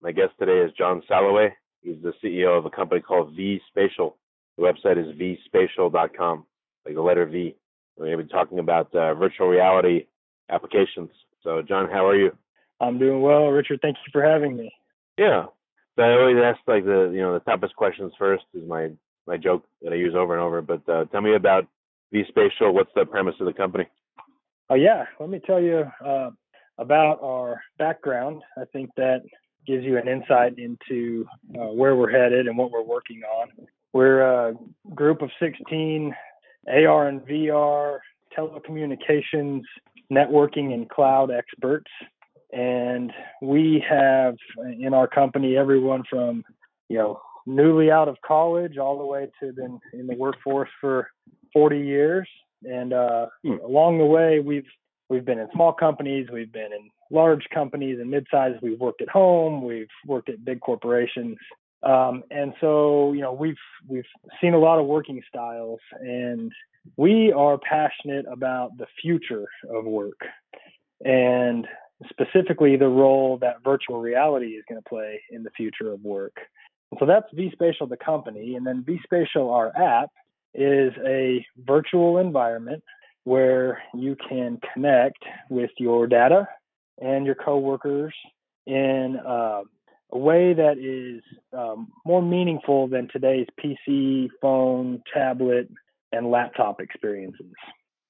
My guest today is John Sallaway. He's the CEO of a company called V Spatial. The website is vspatial.com, like the letter V. We're going to be talking about uh, virtual reality applications. So, John, how are you? I'm doing well, Richard. Thank you for having me. Yeah. So I always ask like the you know the toughest questions first is my my joke that I use over and over. But uh, tell me about V Spatial. What's the premise of the company? Oh yeah, let me tell you uh, about our background. I think that gives you an insight into uh, where we're headed and what we're working on. We're a group of 16 AR and VR, telecommunications, networking, and cloud experts. And we have in our company everyone from, you know, newly out of college all the way to been in the workforce for 40 years. And uh, hmm. along the way, we've we've been in small companies, we've been in large companies and mid-sized. We've worked at home, we've worked at big corporations, um, and so you know we've we've seen a lot of working styles, and we are passionate about the future of work, and specifically the role that virtual reality is going to play in the future of work. So that's vSpatial, the company, and then vSpatial, our app, is a virtual environment where you can connect with your data and your coworkers in uh, a way that is um, more meaningful than today's PC, phone, tablet, and laptop experiences.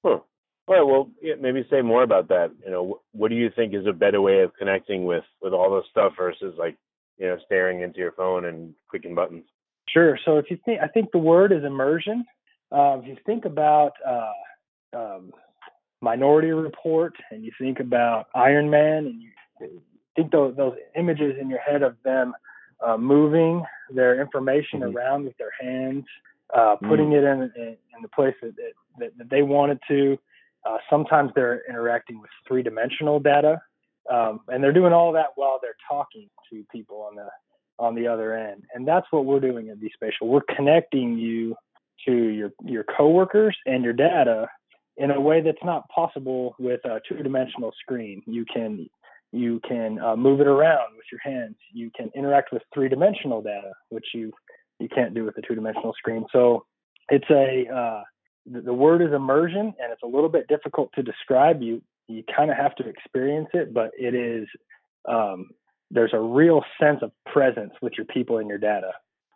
Huh. All right. Well, yeah, maybe say more about that. You know, what do you think is a better way of connecting with with all this stuff versus like you know staring into your phone and clicking buttons? Sure. So if you think, I think the word is immersion. Uh, if you think about uh, um, Minority Report and you think about Iron Man and you think those, those images in your head of them uh, moving their information mm-hmm. around with their hands, uh, putting mm it in, in, in, the place that, that, that they wanted to. Uh, sometimes they're interacting with three dimensional data, um, and they're doing all that while they're talking to people on the on the other end. And that's what we're doing at vSpatial. We're connecting you to your your coworkers and your data in a way that's not possible with a two-dimensional screen. You can you can uh, move it around with your hands. You can interact with three-dimensional data, which you you can't do with a two-dimensional screen. So it's a uh, the, the word is immersion, and it's a little bit difficult to describe. You you kind of have to experience it, but it is um, there's a real sense of presence with your people and your data.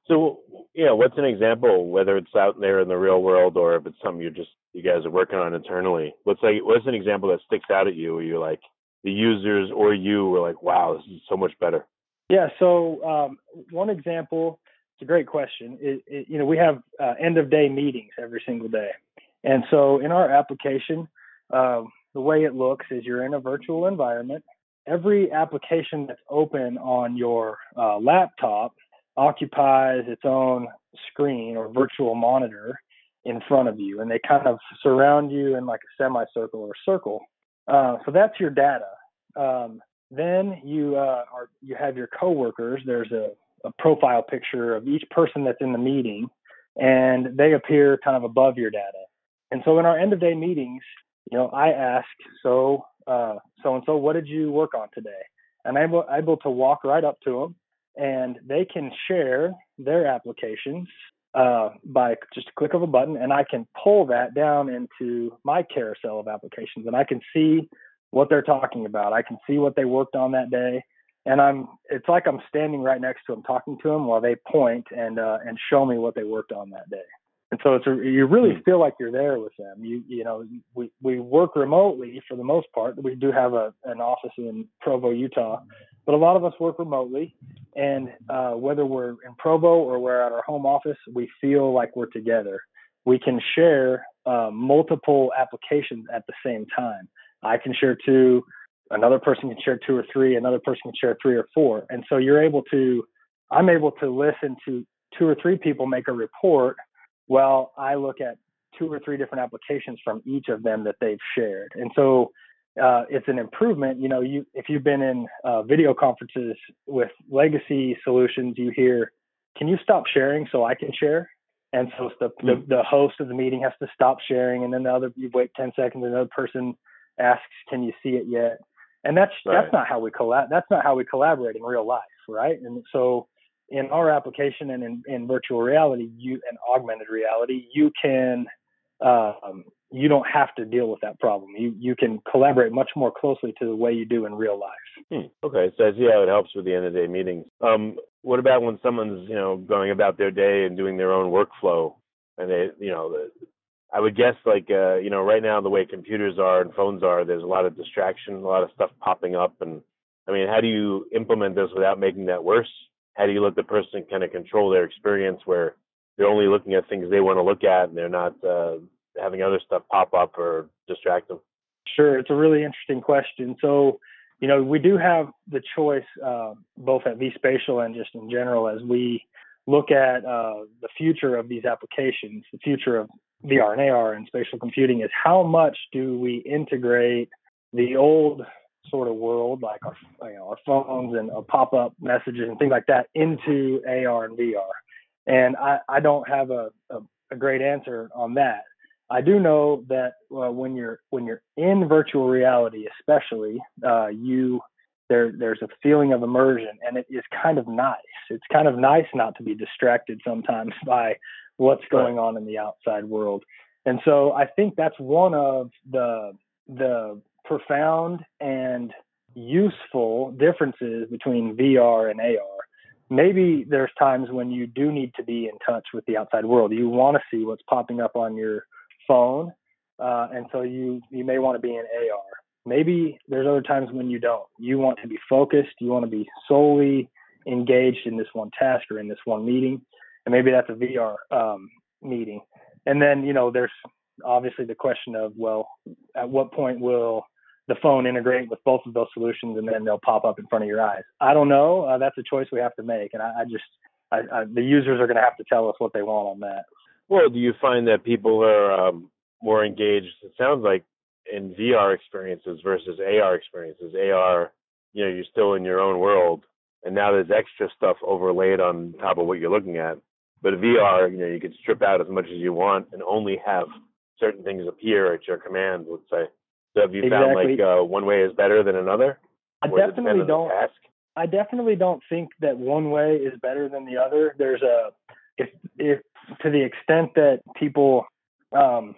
So, yeah, what's an example, whether it's out there in the real world or if it's something you're just you guys are working on internally? What's like what's an example that sticks out at you where you're like the users or you were like, wow, this is so much better? Yeah. So um, one example, it's a great question. It, it, you know, we have uh, end of day meetings every single day, and so in our application, uh, the way it looks is you're in a virtual environment. Every application that's open on your uh, laptop occupies its own screen or virtual monitor in front of you, and they kind of surround you in like a semicircle or circle. Uh, so that's your data. Um, then you uh, are you have your coworkers. There's a, a profile picture of each person that's in the meeting, and they appear kind of above your data. And so in our end of day meetings, you know, I ask, so uh, so and so, what did you work on today? And I'm able, able to walk right up to them and they can share their applications uh, by just a click of a button, and I can pull that down into my carousel of applications, and I can see what they're talking about. I can see what they worked on that day, and I'm it's like I'm standing right next to them, talking to them while they point and uh, and show me what they worked on that day and so it's a, you really hmm. feel like you're there with them. You you know we we work remotely for the most part. We do have a an office in Provo, Utah, but a lot of us work remotely. And uh, whether we're in Provo or we're at our home office, we feel like we're together. We can share uh, multiple applications at the same time. I can share two, another person can share two or three, another person can share three or four, and so you're able to I'm able to listen to two or three people make a report while I look at two or three different applications from each of them that they've shared. And so uh, it's an improvement. You know, you if you've been in uh, video conferences with legacy solutions, you hear, "Can you stop sharing so I can share?" And so the, the, hmm. the host of the meeting has to stop sharing, and then the other you wait ten seconds, another person asks, "Can you see it yet?" And that's right. that's not how we collab. That's not how we collaborate in real life, right? And so in our application and in, in virtual reality, you and augmented reality, you can um, you don't have to deal with that problem. You you can collaborate much more closely to the way you do in real life. Hmm. Okay, so I see how it helps with the end of day meetings. Um, what about when someone's you know going about their day and doing their own workflow, and they you know I would guess like uh, you know right now the way computers are and phones are, there's a lot of distraction, a lot of stuff popping up, and I mean, how do you implement this without making that worse? How do you let the person kind of control their experience where they're only looking at things they want to look at and they're not uh, having other stuff pop up or distract them? Sure, it's a really interesting question. So, you know, we do have the choice, uh, both at vSpatial and just in general, as we look at uh, the future of these applications, the future of VR and AR and spatial computing is how much do we integrate the old sort of world, like our, you know, our phones and pop-up messages and things like that, into AR and VR. And I, I don't have a, a, a great answer on that. I do know that uh, when you're when you're in virtual reality, especially, uh, you there there's a feeling of immersion, and it is kind of nice. It's kind of nice not to be distracted sometimes by what's going on in the outside world. And so I think that's one of the the profound and useful differences between VR and AR maybe there's times when you do need to be in touch with the outside world. You want to see what's popping up on your phone, uh, and so you you may want to be in AR. Maybe there's other times when you don't. You want to be focused. You want to be solely engaged in this one task or in this one meeting, and maybe that's a VR um, meeting. And then you know there's obviously the question of well, at what point will the phone integrate with both of those solutions and then they'll pop up in front of your eyes. I don't know. Uh, that's a choice we have to make, and I, I just I, I, the users are going to have to tell us what they want on that. Well, do you find that people are um, more engaged? It sounds like in VR experiences versus AR experiences. AR, you know, you're still in your own world, and now there's extra stuff overlaid on top of what you're looking at. But VR, you know, you can strip out as much as you want and only have certain things appear at your command. Let's say. So have you exactly. found like uh, one way is better than another? I definitely don't. I definitely don't think that one way is better than the other. There's a if if to the extent that people um,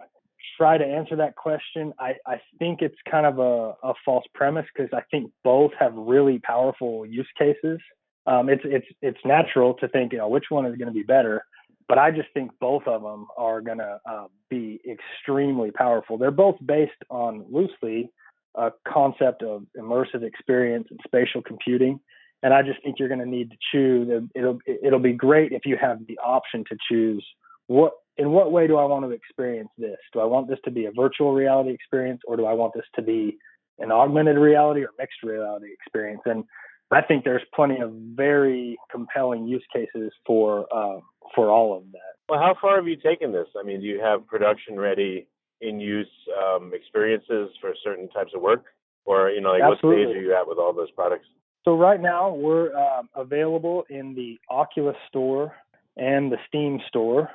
try to answer that question, I, I think it's kind of a, a false premise because I think both have really powerful use cases. Um, it's it's it's natural to think you know which one is going to be better, but I just think both of them are going to uh, be extremely powerful. They're both based on loosely a concept of immersive experience and spatial computing. And I just think you're going to need to choose. It'll it'll be great if you have the option to choose what in what way do I want to experience this? Do I want this to be a virtual reality experience, or do I want this to be an augmented reality or mixed reality experience? And I think there's plenty of very compelling use cases for uh, for all of that. Well, how far have you taken this? I mean, do you have production ready in use um, experiences for certain types of work, or you know, like Absolutely. what stage are you at with all those products? So right now we're um, available in the Oculus Store and the Steam Store.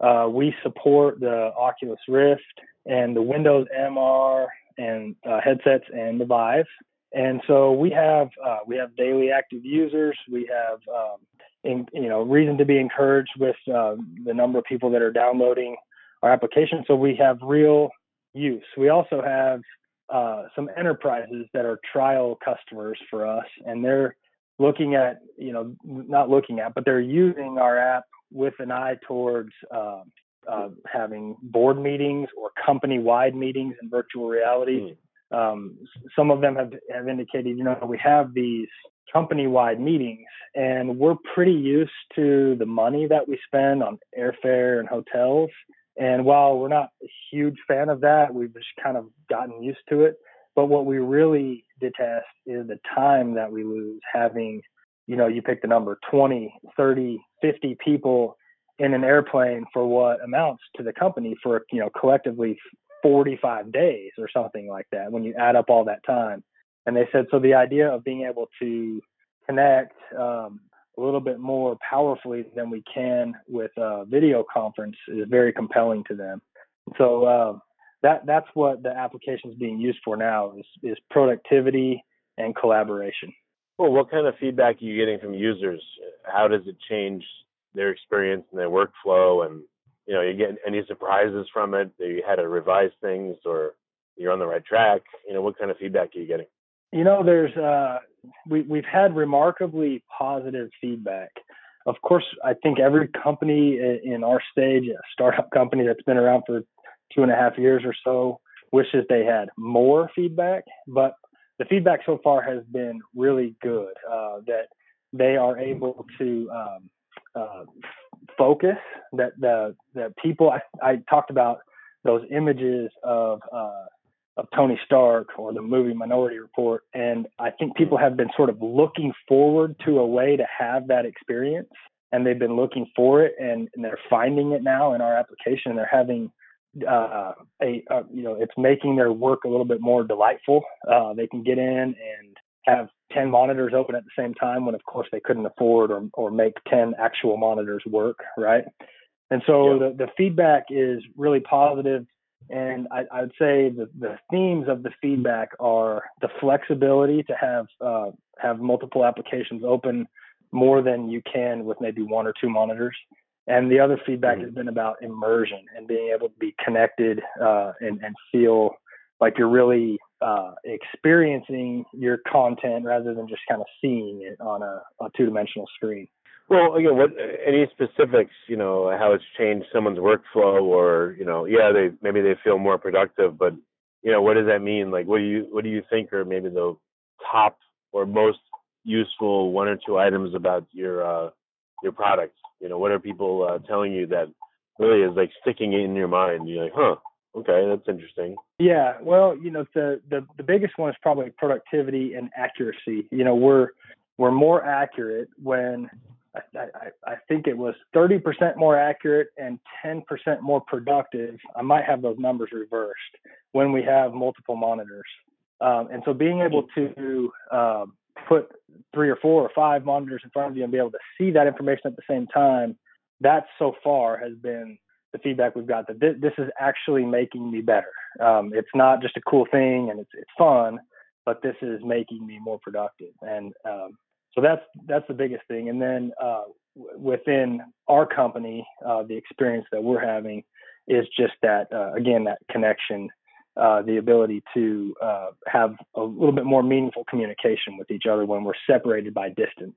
Uh, we support the Oculus Rift and the Windows MR and uh, headsets and the Vive. And so we have uh, we have daily active users. We have um, in, you know reason to be encouraged with uh, the number of people that are downloading our application. So we have real use. We also have uh, some enterprises that are trial customers for us, and they're looking at you know not looking at, but they're using our app with an eye towards uh, uh, having board meetings or company-wide meetings in virtual reality. Mm. Um, some of them have, have indicated, you know, we have these company-wide meetings, and we're pretty used to the money that we spend on airfare and hotels. And while we're not a huge fan of that, we've just kind of gotten used to it. But what we really detest is the time that we lose having you know, you pick the number 20, 30, 50 people in an airplane for what amounts to the company for, you know, collectively 45 days or something like that when you add up all that time. And they said, so the idea of being able to connect um, a little bit more powerfully than we can with a video conference is very compelling to them. So uh, that that's what the application is being used for now is, is productivity and collaboration. Well, what kind of feedback are you getting from users? How does it change their experience and their workflow? And you know, you get any surprises from it? That you had to revise things, or you're on the right track? You know, what kind of feedback are you getting? You know, there's uh, we we've had remarkably positive feedback. Of course, I think every company in our stage, a startup company that's been around for two and a half years or so, wishes they had more feedback. But the feedback so far has been really good. Uh, that they are able to um, uh, focus. That the the people I, I, talked about those images of uh, of Tony Stark or the movie Minority Report, and I think people have been sort of looking forward to a way to have that experience, and they've been looking for it, and, and they're finding it now in our application. And they're having uh, a, a, you know it's making their work a little bit more delightful. Uh, they can get in and have 10 monitors open at the same time when of course they couldn't afford or, or make 10 actual monitors work right and so yeah. the, the feedback is really positive and I, I would say the, the themes of the feedback are the flexibility to have uh, have multiple applications open more than you can with maybe one or two monitors and the other feedback mm-hmm. has been about immersion and being able to be connected uh, and, and feel like you're really uh, experiencing your content rather than just kind of seeing it on a, a two-dimensional screen. Well, again, what any specifics? You know, how it's changed someone's workflow, or you know, yeah, they maybe they feel more productive, but you know, what does that mean? Like, what do you what do you think are maybe the top or most useful one or two items about your uh, your product? You know, what are people uh, telling you that really is like sticking in your mind? You're like, huh, okay, that's interesting. Yeah, well, you know, the the the biggest one is probably productivity and accuracy. You know, we're we're more accurate when I, I, I think it was 30% more accurate and 10% more productive. I might have those numbers reversed when we have multiple monitors. Um, and so being able to uh, put three or four or five monitors in front of you and be able to see that information at the same time, that so far has been the feedback we've got that this, is actually making me better. Um, it's not just a cool thing and it's it's fun, but this is making me more productive. And um, so that's that's the biggest thing. And then uh, within our company, uh, the experience that we're having is just that uh, again that connection uh, the ability to uh, have a little bit more meaningful communication with each other when we're separated by distance.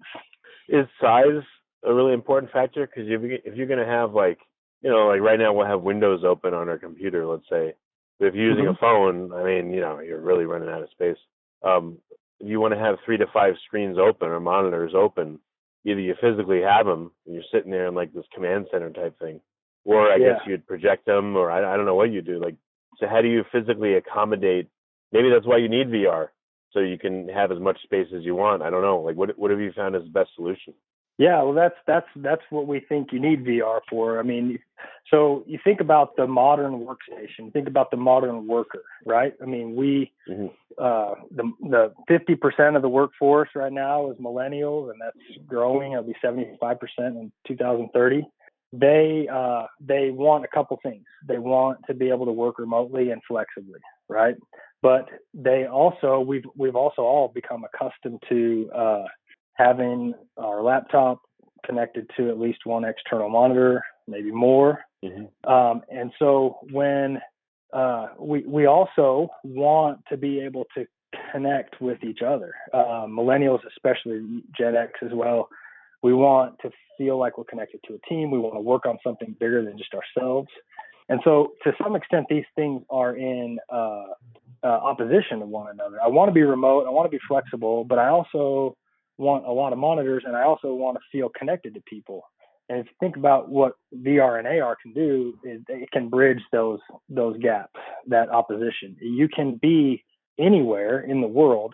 Is size a really important factor? Because if you're going to have like, you know, like right now we'll have Windows open on our computer, let's say. But if you're using mm-hmm. a phone, I mean, you know, you're really running out of space. Um, if you want to have three to five screens open or monitors open, either you physically have them and you're sitting there in like this command center type thing, or I yeah. guess you'd project them, or I, I don't know what you do. Like so how do you physically accommodate? Maybe that's why you need VR, so you can have as much space as you want. I don't know. Like, what what have you found as the best solution? Yeah, well, that's that's that's what we think you need VR for. I mean, so you think about the modern workstation, think about the modern worker, right? I mean, we mm-hmm. uh, the the fifty percent of the workforce right now is millennials, and that's growing. It'll be seventy five percent in two thousand thirty they uh, they want a couple things. They want to be able to work remotely and flexibly, right? But they also we've we've also all become accustomed to uh, having our laptop connected to at least one external monitor, maybe more. Mm-hmm. Um, and so when uh, we we also want to be able to connect with each other, uh, millennials especially Gen X as well we want to feel like we're connected to a team. We want to work on something bigger than just ourselves. And so, to some extent, these things are in uh, uh, opposition to one another. I want to be remote. I want to be flexible, but I also want a lot of monitors, and I also want to feel connected to people. And if you think about what VR and AR can do, it, it can bridge those those gaps, that opposition. You can be anywhere in the world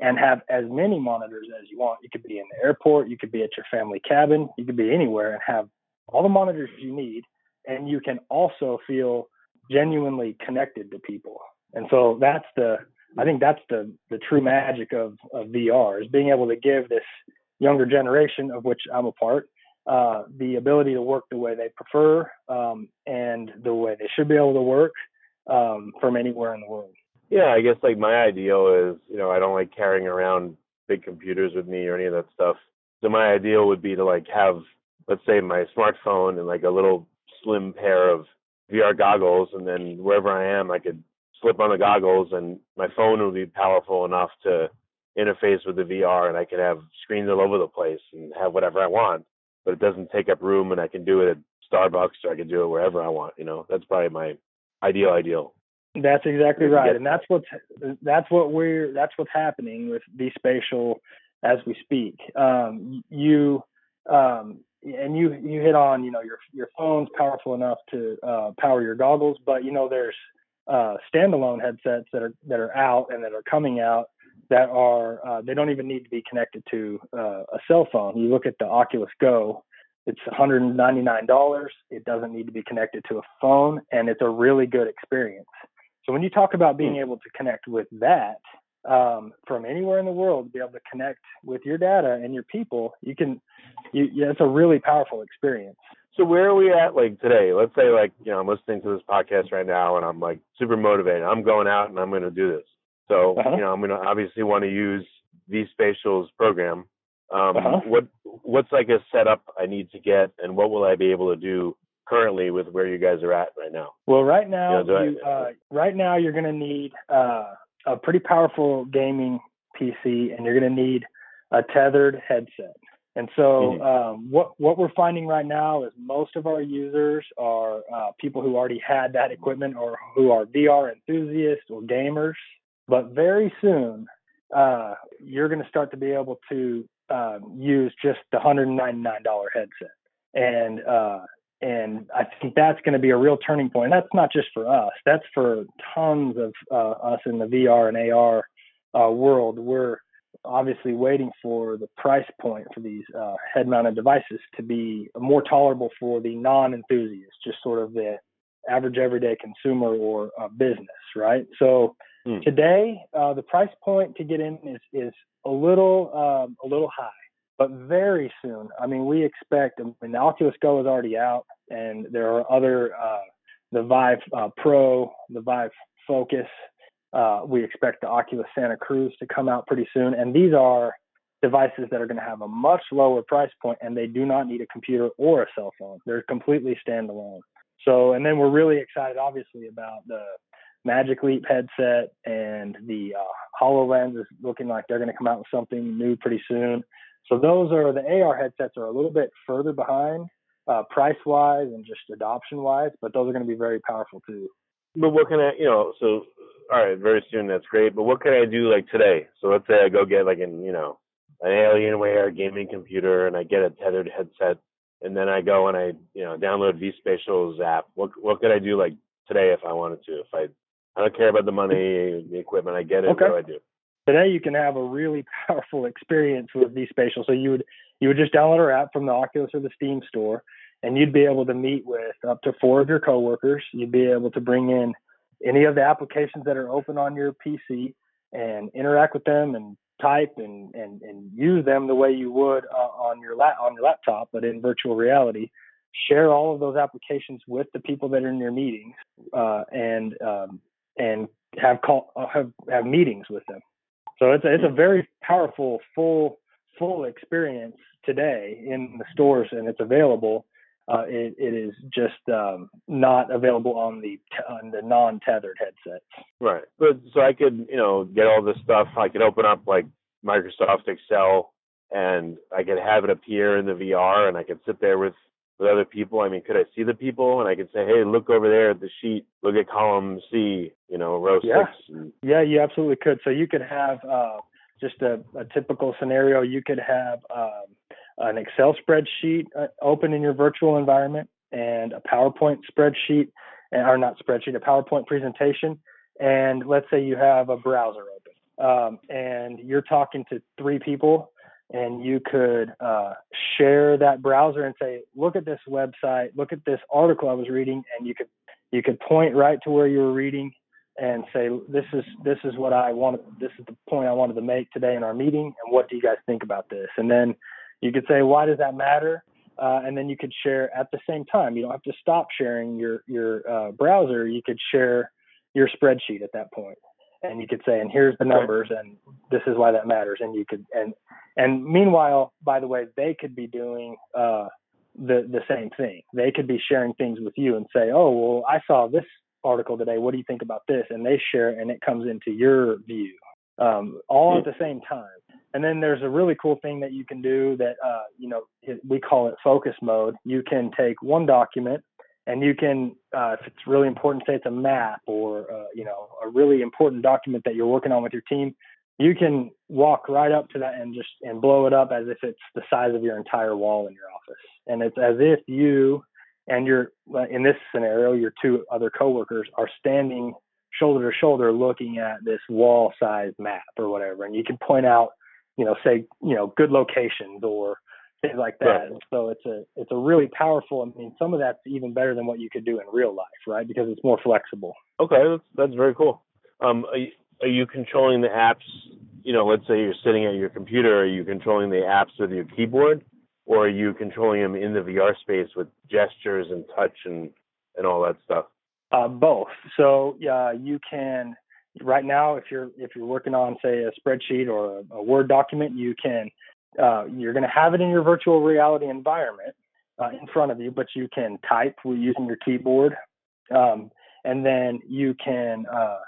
and have as many monitors as you want. You could be in the airport, you could be at your family cabin, you could be anywhere and have all the monitors you need. And you can also feel genuinely connected to people. And so that's the, I think that's the, the true magic of, of VR is being able to give this younger generation of which I'm a part, uh, the ability to work the way they prefer um, and the way they should be able to work um, from anywhere in the world. Yeah, I guess like my ideal is, you know, I don't like carrying around big computers with me or any of that stuff. So my ideal would be to like have, let's say, my smartphone and like a little slim pair of VR goggles, and then wherever I am, I could slip on the goggles, and my phone would be powerful enough to interface with the VR, and I could have screens all over the place and have whatever I want. But it doesn't take up room, and I can do it at Starbucks or I can do it wherever I want. You know, that's probably my ideal ideal. That's exactly right, and that's what's that's what we're that's what's happening with the spatial as we speak. Um, you um, and you you hit on you know your your phone's powerful enough to uh, power your goggles, but you know there's uh, standalone headsets that are that are out and that are coming out that are uh, they don't even need to be connected to uh, a cell phone. You look at the Oculus Go, it's $199. It doesn't need to be connected to a phone, and it's a really good experience. So when you talk about being hmm. able to connect with that um, from anywhere in the world, be able to connect with your data and your people, you can. You, yeah, it's a really powerful experience. So where are we at like today? Let's say like you know I'm listening to this podcast right now and I'm like super motivated. I'm going out and I'm going to do this. So uh-huh. you know I'm going to obviously want to use vSpatial's program. Um, uh-huh. What what's like a setup I need to get, and what will I be able to do currently with where you guys are at right now? Well, right now, you know, you, I, uh, right now you're going to need uh, a pretty powerful gaming PC, and you're going to need a tethered headset. And so, mm-hmm. um, what what we're finding right now is most of our users are uh, people who already had that equipment or who are VR enthusiasts or gamers. But very soon, uh, you're going to start to be able to um, use just the $199 headset, and uh, and I think that's going to be a real turning point. That's not just for us. That's for tons of uh, us in the VR and AR uh, world. We're obviously waiting for the price point for these uh, head-mounted devices to be more tolerable for the non-enthusiast, just sort of the average everyday consumer or uh, business, right? So mm. today, uh, the price point to get in is is a little um, a little high, but very soon. I mean, we expect. I mean, the Oculus Go is already out and there are other uh, the Vive uh, Pro, the Vive Focus. Uh, we expect the Oculus Santa Cruz to come out pretty soon, and these are devices that are going to have a much lower price point, and they do not need a computer or a cell phone. They're completely standalone. So, and then we're really excited, obviously, about the Magic Leap headset and the uh, HoloLens is looking like they're going to come out with something new pretty soon. So those are the AR headsets are a little bit further behind uh, price wise and just adoption wise, but those are going to be very powerful too. But what can I, you know, so all right, very soon that's great. But what can I do like today? So let's say I go get like an, you know, an Alienware gaming computer and I get a tethered headset, and then I go and I, you know, download vSpatial's app. What what could I do like today if I wanted to? If I I don't care about the money, the equipment, I get it. Okay. What do I do? Today you can have a really powerful experience with vSpatial. So you would you would just download our app from the Oculus or the Steam store, and you'd be able to meet with up to four of your coworkers. You'd be able to bring in any of the applications that are open on your PC and interact with them and type and and, and use them the way you would uh, on your la- on your laptop, but in virtual reality. Share all of those applications with the people that are in your meetings, uh, and um, and have call uh, have have meetings with them. So it's a, it's a very powerful full full experience today in the stores and it's available. Uh, it, it is just um, not available on the on the non-tethered headsets. Right, but so I could you know get all this stuff. I could open up like Microsoft Excel and I could have it appear in the VR, and I could sit there with with other people. I mean, could I see the people? And I could say, hey, look over there at the sheet. Look at column C. You know, row yeah. six. And... Yeah, you absolutely could. So you could have. Uh, just a, a typical scenario, you could have um, an Excel spreadsheet uh, open in your virtual environment and a PowerPoint spreadsheet, or not spreadsheet, a PowerPoint presentation. And let's say you have a browser open. um, and you're talking to three people and you could uh, share that browser and say, look at this website, look at this article I was reading, and you could you could point right to where you were reading and say, this is this is what I wanted, this is the point I wanted to make today in our meeting, and what do you guys think about this? And then you could say, why does that matter? Uh, and then you could share at the same time. You don't have to stop sharing your your uh, browser. You could share your spreadsheet at that point and you could say, and here's the numbers, and this is why that matters. And you could, and and meanwhile, by the way, they could be doing uh, the the same thing. They could be sharing things with you and say, oh, well, I saw this article today. What do you think about this? And they share, and it comes into your view, um, all at the same time. And then there's a really cool thing that you can do that, uh, you know, we call it focus mode. You can take one document and you can uh, if it's really important say it's a map or uh, you know a really important document that you're working on with your team you can walk right up to that and just and blow it up as if it's the size of your entire wall in your office and it's as if you and your in this scenario your two other coworkers are standing shoulder to shoulder looking at this wall sized map or whatever and you can point out you know say you know good locations or things like that. Right. So it's a it's a really powerful. I mean, some of that's even better than what you could do in real life, right? Because it's more flexible. Okay, that's, that's very cool. Um, are you, are you controlling the apps? You know, let's say you're sitting at your computer. Are you controlling the apps with your keyboard, or are you controlling them in the VR space with gestures and touch and and all that stuff? Uh, both. So yeah, you can right now if you're if you're working on say a spreadsheet or a, a Word document, you can uh, you're going to have it in your virtual reality environment uh, in front of you, but you can type using your keyboard, um, and then you can uh,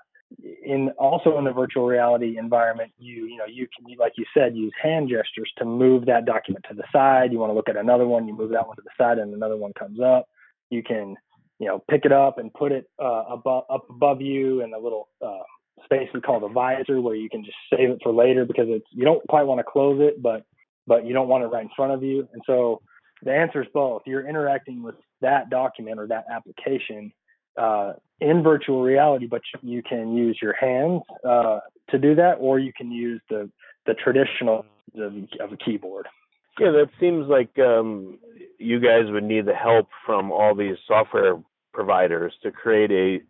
in also in the virtual reality environment, you you know you can like you said use hand gestures to move that document to the side. You want to look at another one, you move that one to the side, and another one comes up. You can you know pick it up and put it uh, above up above you in a little uh, space we call the visor where you can just save it for later because it's you don't quite want to close it, but but you don't want it right in front of you. And so the answer is both. You're interacting with that document or that application uh, in virtual reality, but you can use your hands uh, to do that, or you can use the the traditional of, of a keyboard. Yeah, that seems like um, you guys would need the help from all these software providers to create a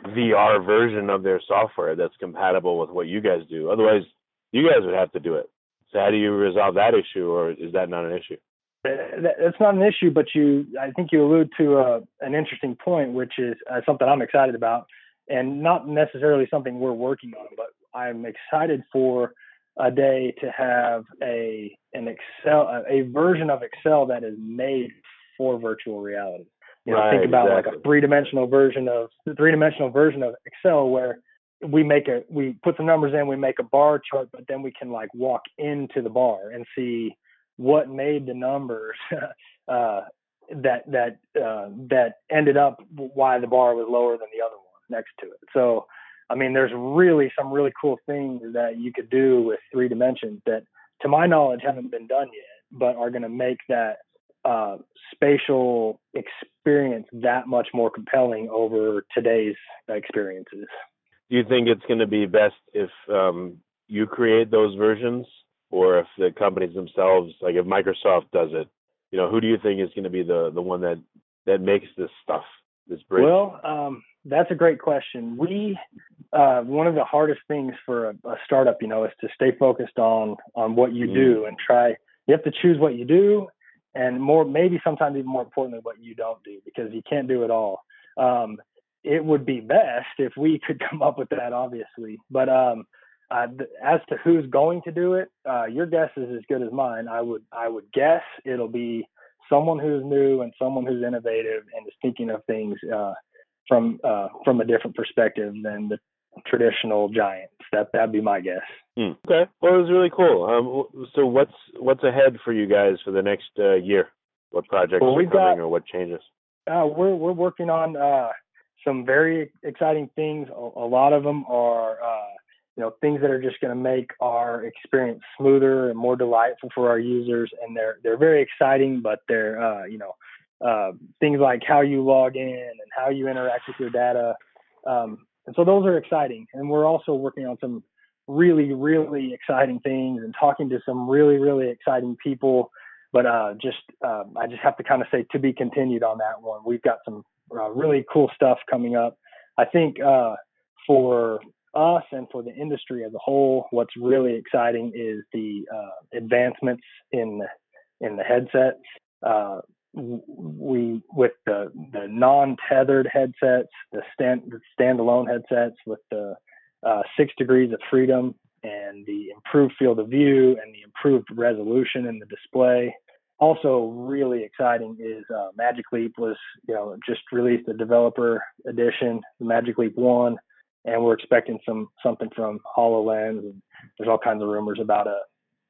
VR version of their software that's compatible with what you guys do. Otherwise, you guys would have to do it. So how do you resolve that issue, or is that not an issue? That's not an issue, but you, I think you allude to uh, an interesting point, which is uh, something I'm excited about, and not necessarily something we're working on, but I'm excited for a day to have a an Excel, a version of Excel that is made for virtual reality. You know, right, think about exactly. like a three dimensional version of three dimensional version of Excel where we make a we put some numbers in we make a bar chart but then we can like walk into the bar and see what made the numbers uh, that that uh, that ended up why the bar was lower than the other one next to it so i mean there's really some really cool things that you could do with three dimensions that to my knowledge haven't been done yet but are going to make that uh, spatial experience that much more compelling over today's experiences. Do you think it's going to be best if um, you create those versions or if the companies themselves like if microsoft does it? You know who do you think is going to be the the one that that makes this stuff this bridge? Well um, that's a great question. We uh, one of the hardest things for a, a, startup you know is to stay focused on on what you mm. do and try you have to choose what you do and more maybe sometimes even more importantly what you don't do because you can't do it all um, it would be best if we could come up with that, obviously. But um, as to who's going to do it, uh, your guess is as good as mine. I would I would guess it'll be someone who's new and someone who's innovative and is thinking of things uh, from uh, from a different perspective than the traditional giants. That that'd be my guess. Hmm. Okay, well, it was really cool. Um, so what's what's ahead for you guys for the next uh, year? What projects well, are coming got, or what changes? Uh, we're we're working on some very exciting things. A, a lot of them are, uh, you know, things that are just going to make our experience smoother and more delightful for our users. And they're they're very exciting, but they're, uh, you know, uh, things like how you log in and how you interact with your data. Um, and so those are exciting. And we're also working on some really, really exciting things and talking to some really, really exciting people. But uh, just uh, I just have to kind of say to be continued on that one. We've got some uh, really cool stuff coming up. I think uh, for us and for the industry as a whole, what's really exciting is the uh, advancements in in the headsets. Uh, we with the the non-tethered headsets, the stand the standalone headsets with the uh, six degrees of freedom and the improved field of view and the improved resolution in the display. Also, really exciting is uh, Magic Leap was you know just released a developer edition, the Magic Leap One, and we're expecting some something from Hololens. And there's all kinds of rumors about a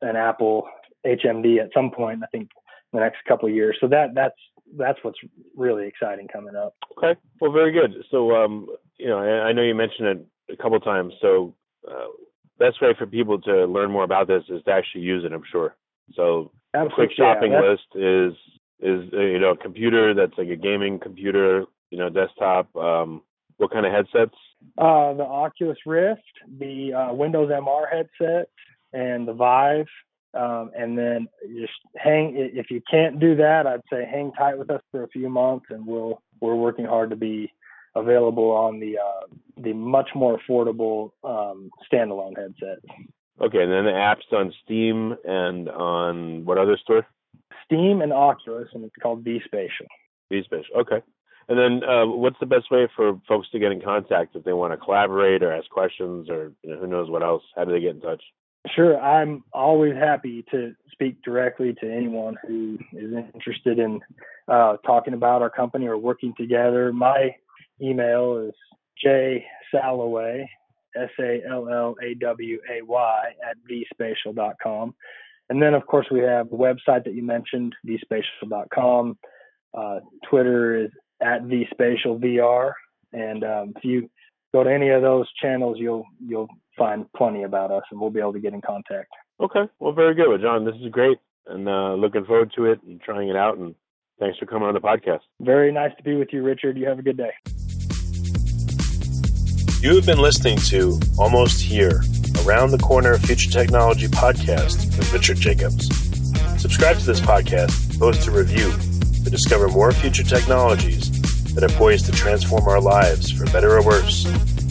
an Apple HMD at some point. I think the next couple of years. So that that's that's what's really exciting coming up. Okay, well, very good. So um, you know, I, I know you mentioned it a couple times. So uh, best way for people to learn more about this is to actually use it. I'm sure. So Absolutely. quick shopping yeah, list is is uh, you know a computer that's like a gaming computer, you know, desktop. Um, what kind of headsets? Uh, the Oculus Rift, the uh, Windows MR headset, and the Vive. Um, and then just hang. If you can't do that, I'd say hang tight with us for a few months, and we'll we're working hard to be available on the uh, the much more affordable um, standalone headset. Okay, and then the apps on Steam and on what other store? Steam and Oculus, and it's called vSpatial. vSpatial. Okay. And then, uh, what's the best way for folks to get in contact if they want to collaborate or ask questions or you know, who knows what else? How do they get in touch? Sure, I'm always happy to speak directly to anyone who is interested in uh, talking about our company or working together. My email is J Sallaway, S A L L A W A Y, at vspatial.com. And then, of course, we have the website that you mentioned, vspatial.com. Uh, Twitter is at vspatialvr. And um, if you go to any of those channels, you'll you'll find plenty about us, and we'll be able to get in contact. Okay, well, very good, well, John. This is great, and uh, looking forward to it and trying it out. And thanks for coming on the podcast. Very nice to be with you, Richard. You have a good day. You have been listening to Almost Here, Around the Corner Future Technology podcast with Richard Jacobs. Subscribe to this podcast, post a review to discover more future technologies that are poised to transform our lives for better or worse,